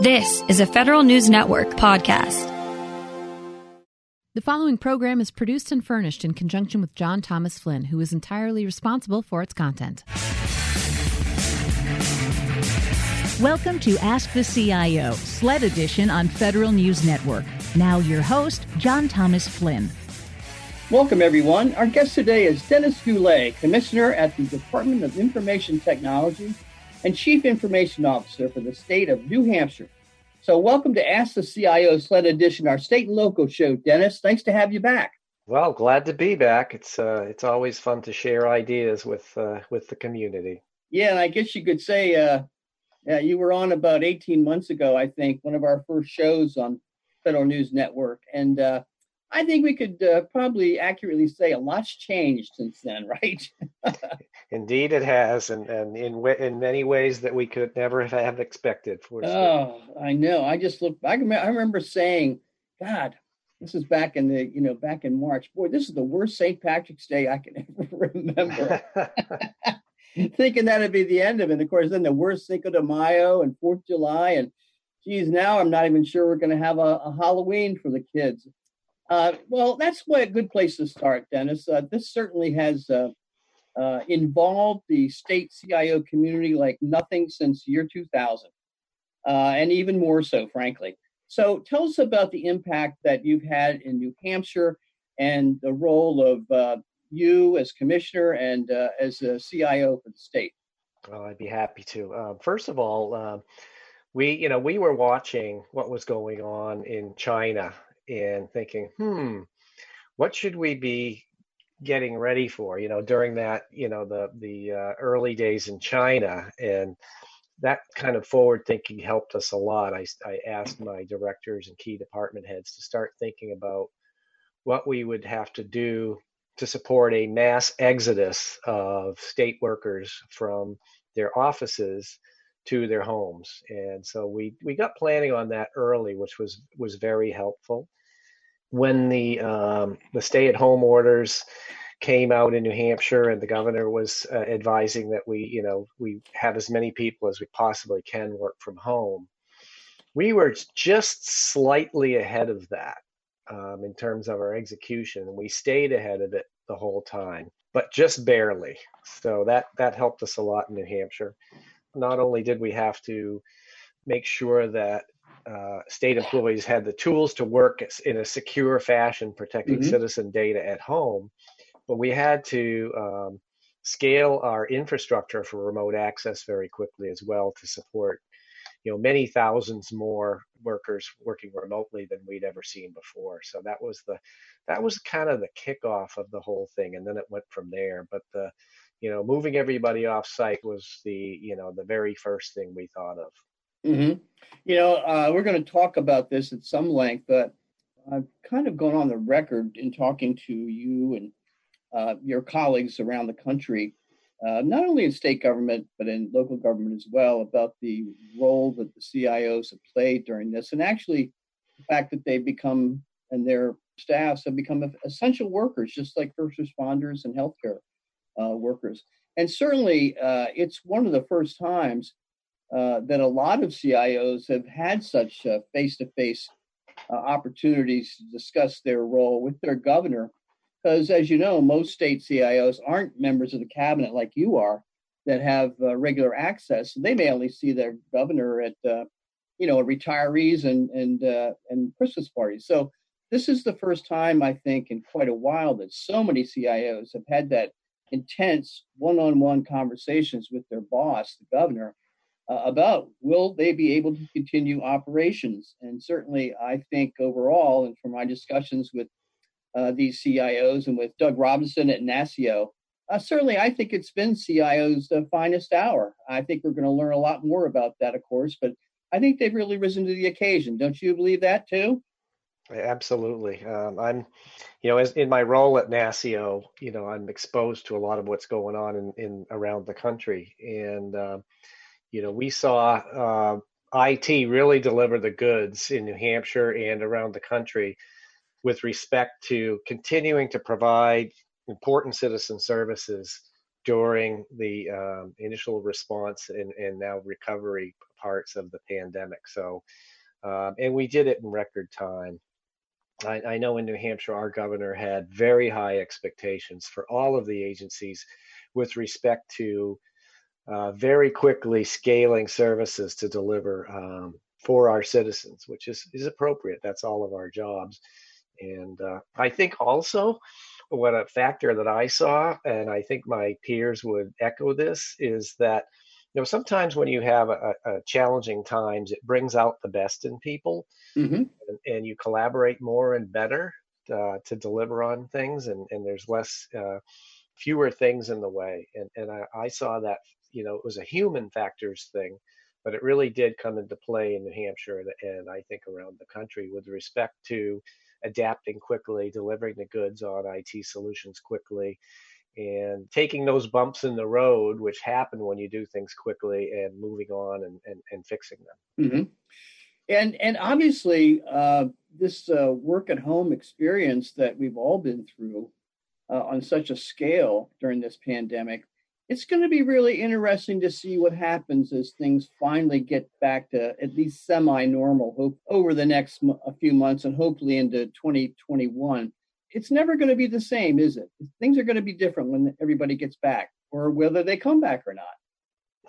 This is a Federal News Network podcast. The following program is produced and furnished in conjunction with John Thomas Flynn, who is entirely responsible for its content. Welcome to Ask the CIO, SLED edition on Federal News Network. Now, your host, John Thomas Flynn. Welcome, everyone. Our guest today is Denis Goulet, Commissioner at the Department of Information Technology and Chief Information Officer for the state of New Hampshire. So, welcome to Ask the CIO SLED Edition, our state and local show. Denis, thanks to have you back. Well, glad to be back. It's uh, it's always fun to share ideas with uh, with the community. Yeah, and I guess you could say, uh, yeah, you were on about 18 months ago, I think, one of our first shows on Federal News Network, and uh, I think we could uh, probably accurately say a lot's changed since then, right? Indeed, it has, and and in in many ways that we could never have expected. For oh, I know. I just look. I I remember saying, "God, this is back in the you know back in March. Boy, this is the worst St. Patrick's Day I can ever remember." Thinking that'd be the end of it. Of course, then the worst Cinco de Mayo and Fourth of July, and geez, now I'm not even sure we're going to have a, a Halloween for the kids. Uh, well, that's a good place to start, Denis. Uh, this certainly has uh, uh involved the state CIO community like nothing since year 2000, uh, and even more so, frankly. So, tell us about the impact that you've had in New Hampshire and the role of uh, you as commissioner and as a CIO for the state. Well, I'd be happy to. Um, first of all, we, you know, we were watching what was going on in China and thinking, hmm, what should we be getting ready for? You know, during that, you know, the the uh, early days in China, and that kind of forward thinking helped us a lot. I I asked my directors and key department heads to start thinking about what we would have to do to support a mass exodus of state workers from their offices to their homes and so we we got planning on that early which was was very helpful when the um, the stay at home orders came out in New Hampshire and the governor was uh, advising that we you know we have as many people as we possibly can work from home we were just slightly ahead of that um, in terms of our execution. We stayed ahead of it the whole time but just barely. So that that helped us a lot in New Hampshire. Not only did we have to make sure that uh, state employees had the tools to work in a secure fashion, protecting mm-hmm. citizen data at home. But we had to um, scale our infrastructure for remote access very quickly as well to support, you know, many thousands more workers working remotely than we'd ever seen before. So that was the that was kind of the kickoff of the whole thing, and then it went from there. But the you know moving everybody off site was the you know the very first thing we thought of Mm-hmm. You know, uh, we're going to talk about this at some length, but I've kind of gone on the record in talking to you and uh, your colleagues around the country, uh, not only in state government, but in local government as well, about the role that the CIOs have played during this. And actually, the fact that they've become and their staffs have become essential workers, just like first responders and healthcare uh, workers. And certainly, uh, it's one of the first times uh, that a lot of CIOs have had such face to face opportunities to discuss their role with their governor. Because, as you know, most state CIOs aren't members of the cabinet like you are that have uh, regular access. They may only see their governor at, uh, you know, retirees and and uh, and Christmas parties. So this is the first time I think in quite a while that so many CIOs have had that intense one-on-one conversations with their boss, the governor, uh, about will they be able to continue operations? And certainly, I think overall, and from my discussions with uh, these CIOs and with Doug Robinson at NASCIO, uh, certainly I think it's been CIO's the finest hour. I think we're going to learn a lot more about that, of course, but I think they've really risen to the occasion. Don't you believe that too? Absolutely. Um, I'm, you know, as in my role at NASCIO, you know, I'm exposed to a lot of what's going on in, in around the country, and uh, you know, we saw uh, IT really deliver the goods in New Hampshire and around the country with respect to continuing to provide important citizen services during the um, initial response and, and now recovery parts of the pandemic. So, um, and we did it in record time. I, I, know in New Hampshire, our governor had very high expectations for all of the agencies with respect to uh, very quickly scaling services to deliver um, for our citizens, which is, is appropriate. That's all of our jobs. And uh, I think also what a factor that I saw, and I think my peers would echo this, is that you know sometimes when you have a, a challenging times, it brings out the best in people, mm-hmm. and, and, you collaborate more and better uh, to deliver on things, and, and there's less uh, fewer things in the way. And and I, I saw that you know it was a human factors thing but it really did come into play in New Hampshire and, and, I think around the country with respect to adapting quickly, delivering the goods on IT solutions quickly, and taking those bumps in the road, which happen when you do things quickly, and moving on and, and, and fixing them. Mm-hmm. And and obviously, uh, this uh, work at home experience that we've all been through uh, on such a scale during this pandemic it's going to be really interesting to see what happens as things finally get back to at least semi-normal over the next a few months and hopefully into 2021 it's never going to be the same is it? Things are going to be different when everybody gets back or whether they come back or not.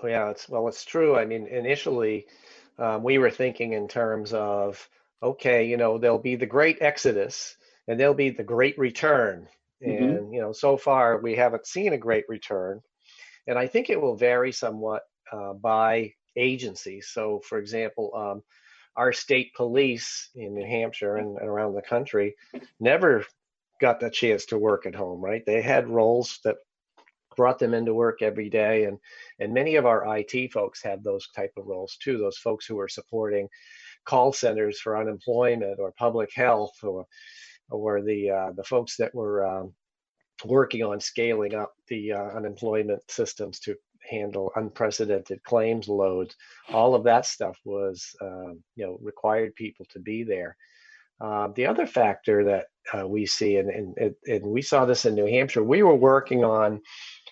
Oh, yeah it's well it's true. I mean initially um, we were thinking in terms of okay you know there'll be the great exodus and there'll be the great return. Mm-hmm. and mm-hmm. you know so far we haven't seen a great return and I think it will vary somewhat uh, by agency. So, for example, um, our state police in New Hampshire and, and around the country never got the chance to work at home, right? They had roles that brought them into work every day and and many of our IT folks had those type of roles too those folks who were supporting call centers for unemployment or public health or or the uh, the folks that were um, working on scaling up the uh, unemployment systems to handle unprecedented claims loads. All of that stuff was, uh, you know, required people to be there. Uh, the other factor that uh, we see, and, and, and we saw this in New Hampshire, we were working on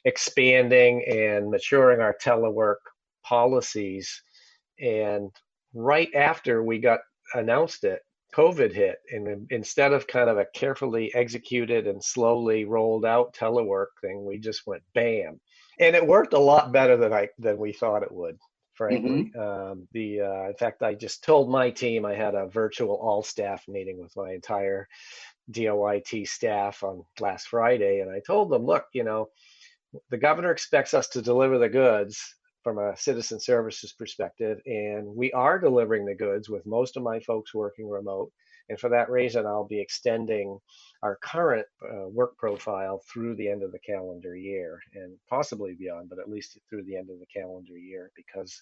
expanding and maturing our telework policies. And right after we got announced it, COVID hit, and instead of kind of a carefully executed and slowly rolled out telework thing, we just went bam, and it worked a lot better than I than we thought it would. Frankly, mm-hmm. um, the uh, in fact, I just told my team I had a virtual all staff meeting with my entire DOIT staff on last Friday, and I told them, look, you know, the governor expects us to deliver the goods from a citizen services perspective. And we are delivering the goods with most of my folks working remote. And for that reason, I'll be extending our current uh, work profile through the end of the calendar year and possibly beyond, but at least through the end of the calendar year because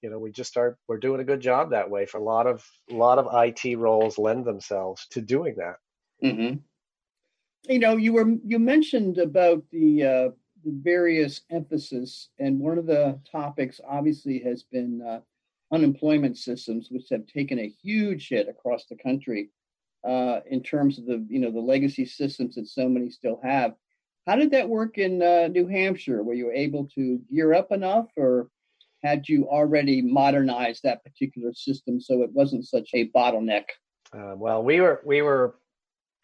you know we just are we're doing a good job that way for a lot of a lot of IT roles lend themselves to doing that. Mm-hmm. You know, you were you mentioned about the uh, the various emphasis, and one of the topics obviously has been uh, unemployment systems, which have taken a huge hit across the country uh, in terms of the you know the legacy systems that so many still have. How did that work in uh, New Hampshire? Were you able to gear up enough, or had you already modernized that particular system so it wasn't such a bottleneck? Uh, well, we were we were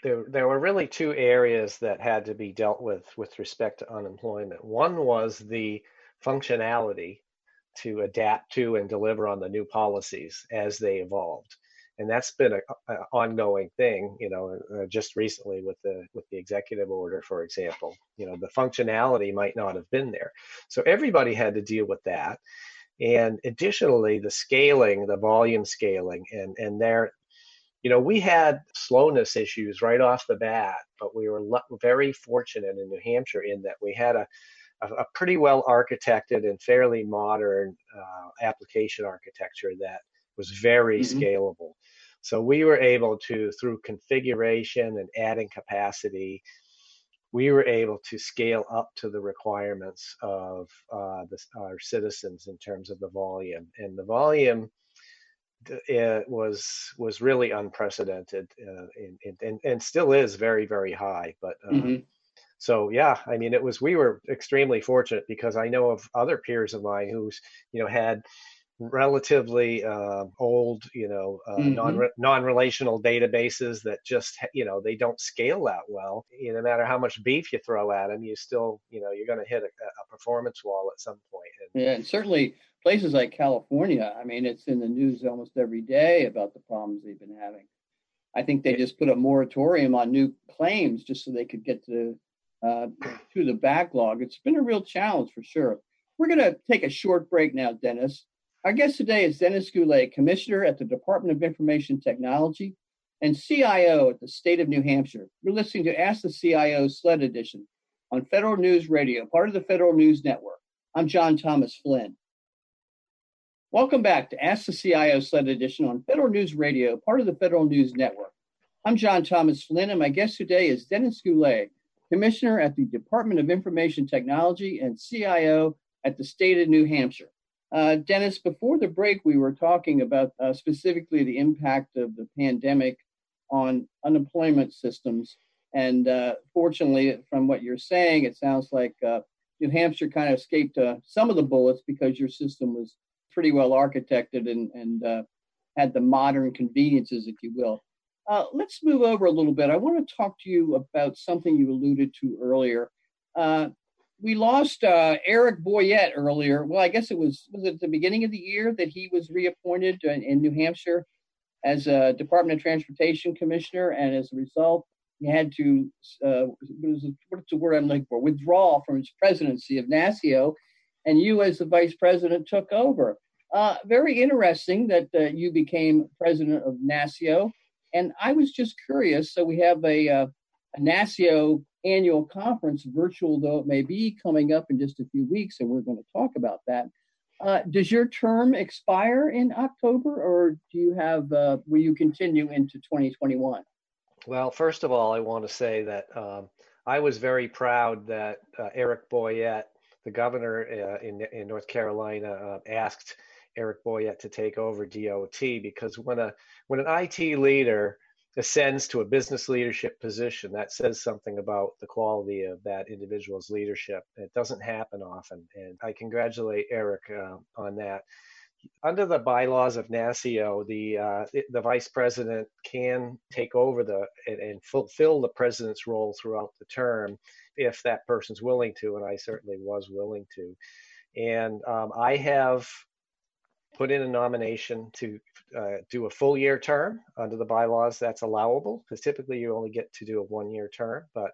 there, there were really two areas that had to be dealt with with respect to unemployment. One was the functionality to adapt to and deliver on the new policies as they evolved, and that's been an ongoing thing. You know, uh, just recently with the with the executive order, for example, you know, the functionality might not have been there, so everybody had to deal with that. And additionally, the scaling, the volume scaling, and and there you know, we had slowness issues right off the bat, but we were very fortunate in New Hampshire in that we had a, a, pretty well architected and fairly modern uh, application architecture that was very mm-hmm. scalable. So we were able to, through configuration and adding capacity, we were able to scale up to the requirements of uh, the, our citizens in terms of the volume. And the volume it was was really unprecedented uh, in, in, and still is very very high but um, mm-hmm. so yeah i mean it was we were extremely fortunate because i know of other peers of mine who's you know had relatively uh, old, you know, uh, mm-hmm. non non-relational databases that just you know they don't scale that well. You know, no matter how much beef you throw at them, you still you know you're going to hit a, a, performance wall at some point. And, yeah, and certainly places like California. I mean, it's in the news almost every day about the problems they've been having. I think they just put a moratorium on new claims just so they could get to uh, to the backlog. It's been a real challenge for sure. We're going to take a short break now, Denis. Our guest today is Denis Goulet, Commissioner at the Department of Information Technology and CIO at the state of New Hampshire. You're listening to Ask the CIO SLED Edition on Federal News Radio, part of the Federal News Network. I'm John Thomas Flynn. Welcome back to Ask the CIO SLED Edition on Federal News Radio, part of the Federal News Network. I'm John Thomas Flynn, and my guest today is Denis Goulet, Commissioner at the Department of Information Technology and CIO at the state of New Hampshire. Uh, Denis, before the break, we were talking about uh, specifically the impact of the pandemic on unemployment systems. And uh, fortunately, from what you're saying, it sounds like uh, New Hampshire kind of escaped uh, some of the bullets because your system was pretty well architected and, and uh, had the modern conveniences, if you will. let's move over a little bit. I want to talk to you about something you alluded to earlier we lost uh, Eric Boyette earlier. Well, I guess it was was it the beginning of the year that he was reappointed in, in New Hampshire as a Department of Transportation Commissioner, and as a result, he had to uh, what's the word I'm looking for? Withdraw from his presidency of NASCIO, and you, as the vice president, took over. Uh, very interesting that uh, you became president of NASCIO, and I was just curious. So we have a, uh, a NASCIO annual conference, virtual though it may be, coming up in just a few weeks, and we're going to talk about that. Uh, does your term expire in October, or do you have? Uh, will you continue into 2021? Well, first of all, I want to say that um, I was very proud that uh, Eric Boyette, the governor uh, in in North Carolina, uh, asked Eric Boyette to take over DOT because when a when an IT leader ascends to a business leadership position, that says something about the quality of that individual's leadership. It doesn't happen often, and I congratulate Eric uh, on that. Under the bylaws of NASCIO, the uh, the vice president can take over the and, and, fulfill the president's role throughout the term if that person's willing to, and I certainly was willing to. And um, I have put in a nomination to uh, do a full year term under the bylaws. That's allowable because typically you only get to do a one year term. But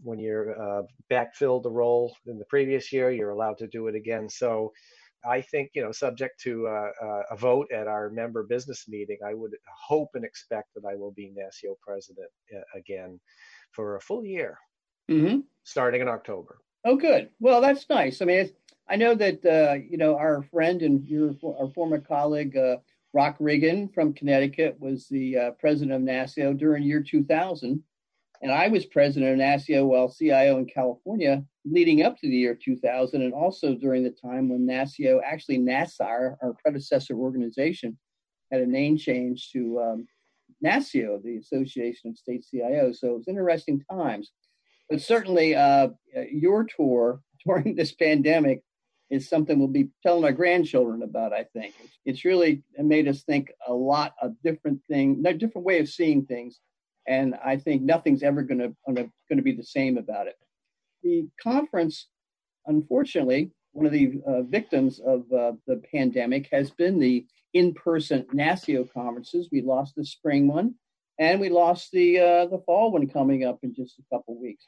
when you're uh, backfilled the role in the previous year, you're allowed to do it again. So I think, you know, subject to uh, uh a vote at our member business meeting, I would hope and expect that I will be NASCIO president uh, again for a full year, mm-hmm. starting in October. Oh, good. Well, that's nice. I mean, I know that uh, you know our friend and your our former colleague uh, Rock Regan from Connecticut was the uh, president of NASCIO during year 2000, and I was president of NASCIO while CIO in California leading up to the year 2000, and also during the time when NASCIO, actually NASIRE, our predecessor organization, had a name change to um, NASCIO, the Association of State CIOs. So it was interesting times. But certainly, uh, your tour during this pandemic is something we'll be telling our grandchildren about. I think it's really made us think a lot of different things, a different way of seeing things, and I think nothing's ever going to going to be the same about it. The conference, unfortunately, one of the uh, victims of uh, the pandemic has been the in-person NASCIO conferences. We lost the spring one, and we lost the uh, the fall one coming up in just a couple weeks.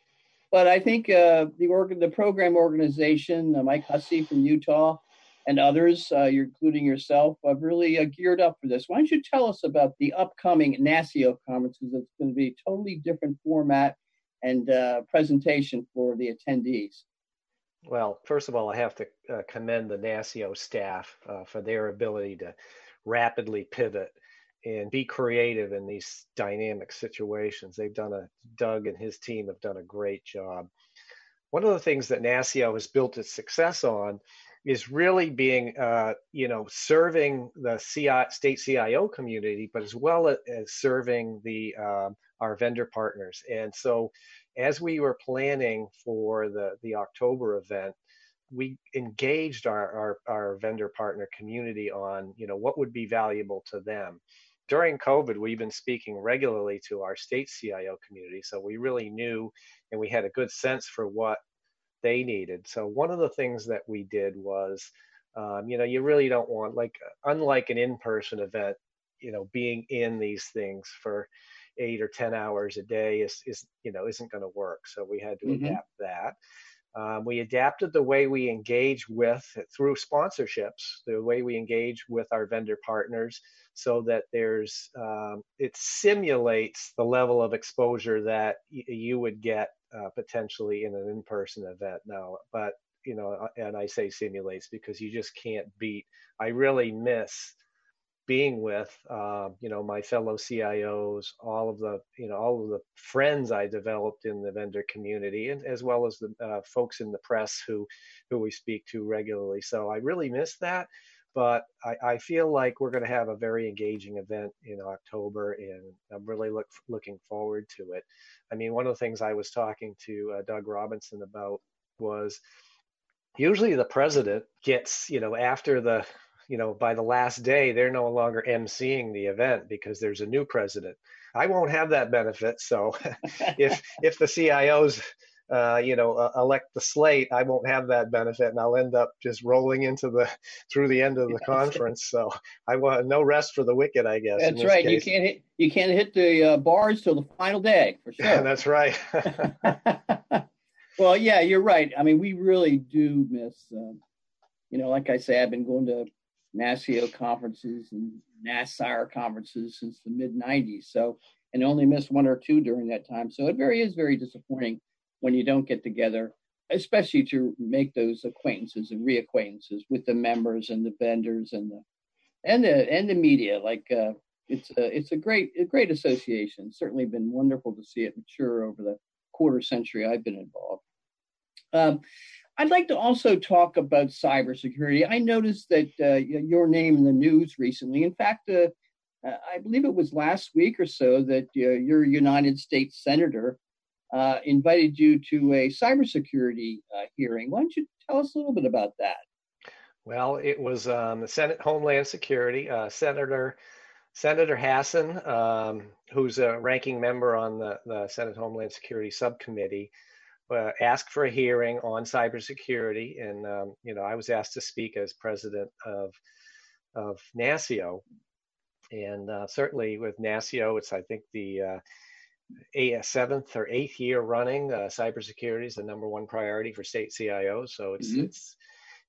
But I think uh, the organ, the program organization, uh, Mike Hussey from Utah, and others, uh, including yourself, have really uh, geared up for this. Why don't you tell us about the upcoming NASCIO conferences? It's going to be a totally different format and uh, presentation for the attendees. Well, first of all, I have to uh, commend the NASCIO staff for their ability to rapidly pivot and be creative in these dynamic situations. They've done a Doug and his team have done a great job. One of the things that NASCIO has built its success on is really being, uh, you know, serving the CI, state CIO community, but as well as serving the um, our vendor partners. And so, as we were planning for the the October event, we engaged our, our, our vendor partner community on you know what would be valuable to them during covid we've been speaking regularly to our state cio community so we really knew and we had a good sense for what they needed. So one of the things that we did was um, you know you really don't want like unlike an in-person event you know being in these things for eight or ten hours a day is is you know isn't going to work. So we had to mm-hmm. adapt that um, we adapted the way we engage with through sponsorships, the way we engage with our vendor partners, so that there's um, it simulates the level of exposure that y- you would get uh, potentially in an in-person event now. But you know, and I say simulates because you just can't beat. I really miss being with uh, you know my fellow CIOs, all of the you know all of the friends I developed in the vendor community, and as well as the uh, folks in the press who who we speak to regularly. So I really miss that, but I, I feel like we're going to have a very engaging event in October, and I'm really look looking forward to it. I mean, one of the things I was talking to uh, Doug Robinson about was usually the president gets you know after the you know, by the last day, they're no longer emceeing the event because there's a new president. I won't have that benefit. So if if the CIOs, uh, you know, uh, elect the slate, I won't have that benefit, and I'll end up just rolling into the through the end of the conference. So I want no rest for the wicked, I guess. That's right. Case. You can't hit you can't hit the uh, bars till the final day for sure. Yeah, that's right. well, yeah, you're right. I mean, we really do miss. Um, you know, like I say, I've been going to NASCIO conferences and NASIRE conferences since the mid 90s. So, and only missed one or two during that time. So it very is very disappointing when you don't get together, especially to make those acquaintances and reacquaintances with the members and the vendors and the and the and the media. Like uh, it's a it's a great a great association. certainly been wonderful to see it mature over the quarter century I've been involved. Um, I'd like to also talk about cybersecurity. I noticed that uh, your name in the news recently. In fact, uh, uh, I believe it was last week or so that uh, your United States Senator uh, invited you to a cybersecurity uh, hearing. Why don't you tell us a little bit about that? Well, it was um, the Senate Homeland Security Senator Senator Hassan, um, who's a ranking member on the, the Senate Homeland Security Subcommittee uh, asked for a hearing on cybersecurity, and um, you know I was asked to speak as president of of NASCIO, and uh, certainly with NASCIO, it's I think the uh, seventh or eighth year running. Uh, cybersecurity is the number one priority for state CIOs, so it's mm-hmm. it's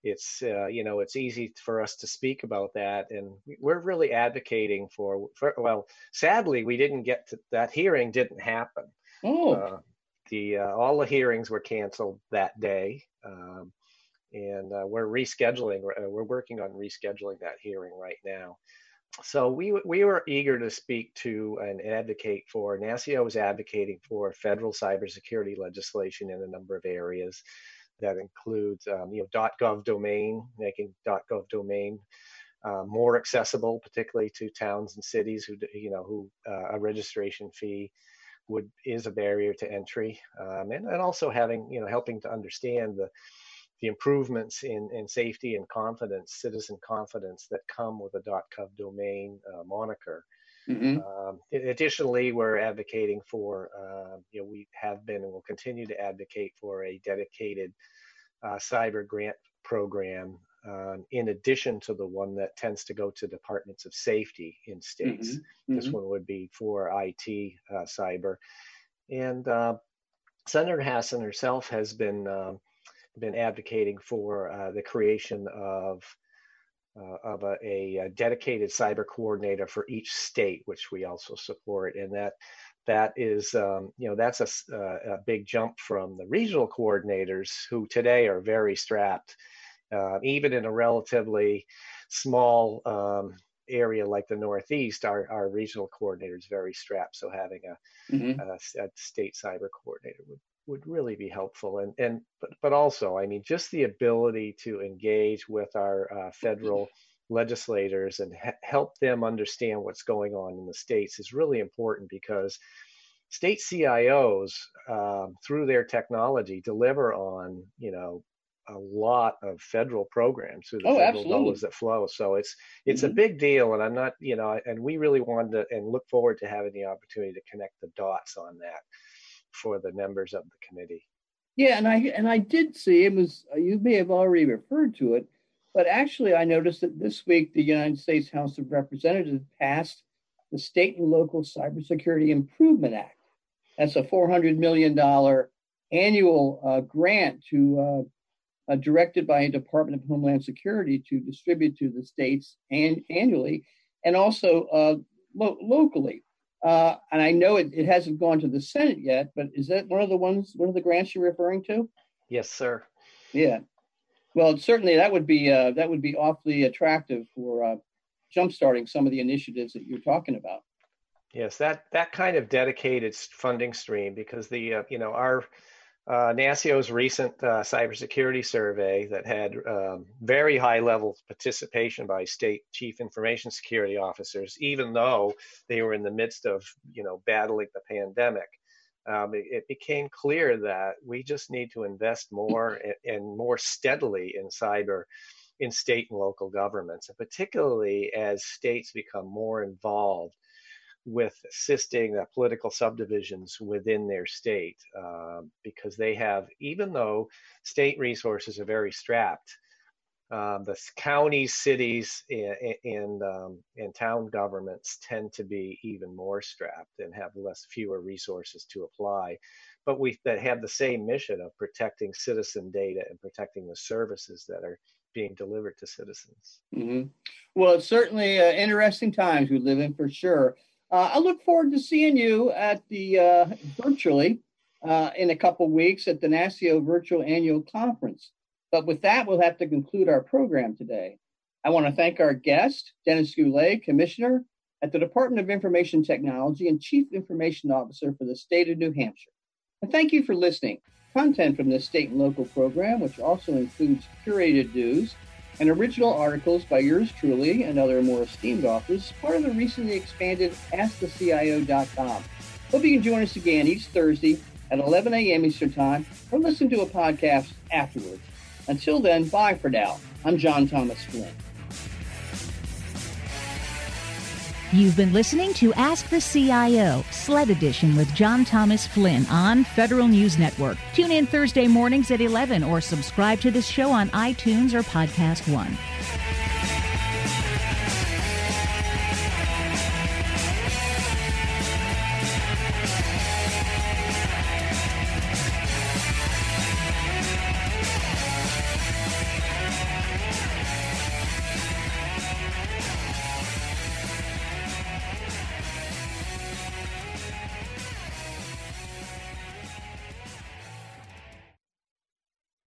it's uh, you know it's easy for us to speak about that and we're really advocating for, for well sadly we didn't get to that hearing didn't happen oh. Uh, the uh, all the hearings were canceled that day, um, and uh, we're rescheduling. Uh, we're working on rescheduling that hearing right now. So we we were eager to speak to and advocate for. NASCIO was advocating for federal cybersecurity legislation in a number of areas. That includes, um, you know, .gov domain, making .gov domain uh, more accessible, particularly to towns and cities who, you know, who uh, a registration fee would is a barrier to entry, um, and, and also having you know helping to understand the the improvements in, in safety and confidence, citizen confidence that come with a .gov domain uh, moniker. Mm-hmm. Um, additionally, we're advocating for, uh, you know, we have been and will continue to advocate for a dedicated uh, cyber grant program um, in addition to the one that tends to go to departments of safety in states. Mm-hmm. This mm-hmm. one would be for IT uh, cyber. And uh, Senator Hassan herself has been uh, been advocating for uh, the creation of uh, of a, a, dedicated cyber coordinator for each state, which we also support, and that that is um, you know that's a, uh, a big jump from the regional coordinators who today are very strapped uh, even in a relatively small um, area like the Northeast, our, our regional coordinator is very strapped. So having a, mm-hmm. a, a, state cyber coordinator would, would really be helpful. And, and but, but also, I mean, just the ability to engage with our uh, federal legislators and ha- help them understand what's going on in the states is really important because state CIOs, um, through their technology, deliver on, you know, a lot of federal programs through the Oh, federal absolutely. dollars that flow. So it's it's a Mhm. big deal, and I'm not, you know, and we really wanted to and look forward to having the opportunity to connect the dots on that for the members of the committee. Yeah, and I and I did see it was uh, you may have already referred to it, but actually I noticed that this week the United States House of Representatives passed the State and Local Cybersecurity Improvement Act. That's a four hundred million dollar annual uh, grant to uh, directed by a Department of Homeland Security to distribute to the states and annually, and also uh, lo- locally. Uh, and I know it, it hasn't gone to the Senate yet, but is that one of the ones, one of the grants you're referring to? Yes, sir. Yeah. Well, certainly that would be uh, that would be awfully attractive for uh, jumpstarting some of the initiatives that you're talking about. Yes, that that kind of dedicated funding stream because the uh, you know our uh, NASCIO's recent uh, cybersecurity survey that had um, very high level participation by state chief information security officers, even though they were in the midst of you know battling the pandemic. Um, it, it became clear that we just need to invest more and, and more steadily in cyber in state and local governments, and particularly as states become more involved with assisting the political subdivisions within their state uh, because they have, even though state resources are very strapped, um, the counties, cities, and and, um, and town governments tend to be even more strapped and have less fewer resources to apply. But we that have the same mission of protecting citizen data and protecting the services that are being delivered to citizens. hmm Well, it's certainly uh, interesting times we live in for sure. Uh, I look forward to seeing you at the uh, virtually uh, in a couple weeks at the NASCIO Virtual Annual Conference. But with that, we'll have to conclude our program today. I want to thank our guest, Denis Goulet, Commissioner at the Department of Information Technology and Chief Information Officer for the state of New Hampshire. And thank you for listening. Content from this state and local program, which also includes curated news and original articles by yours truly and other more esteemed authors, part of the recently expanded AskTheCIO.com. Hope you can join us again each Thursday at 11 a.m. Eastern Time or listen to a podcast afterwards. Until then, bye for now. I'm John Thomas Flynn. You've been listening to Ask the CIO, Sled Edition with John Thomas Flynn on Federal News Network. Tune in Thursday mornings at 11 or subscribe to this show on iTunes or Podcast One.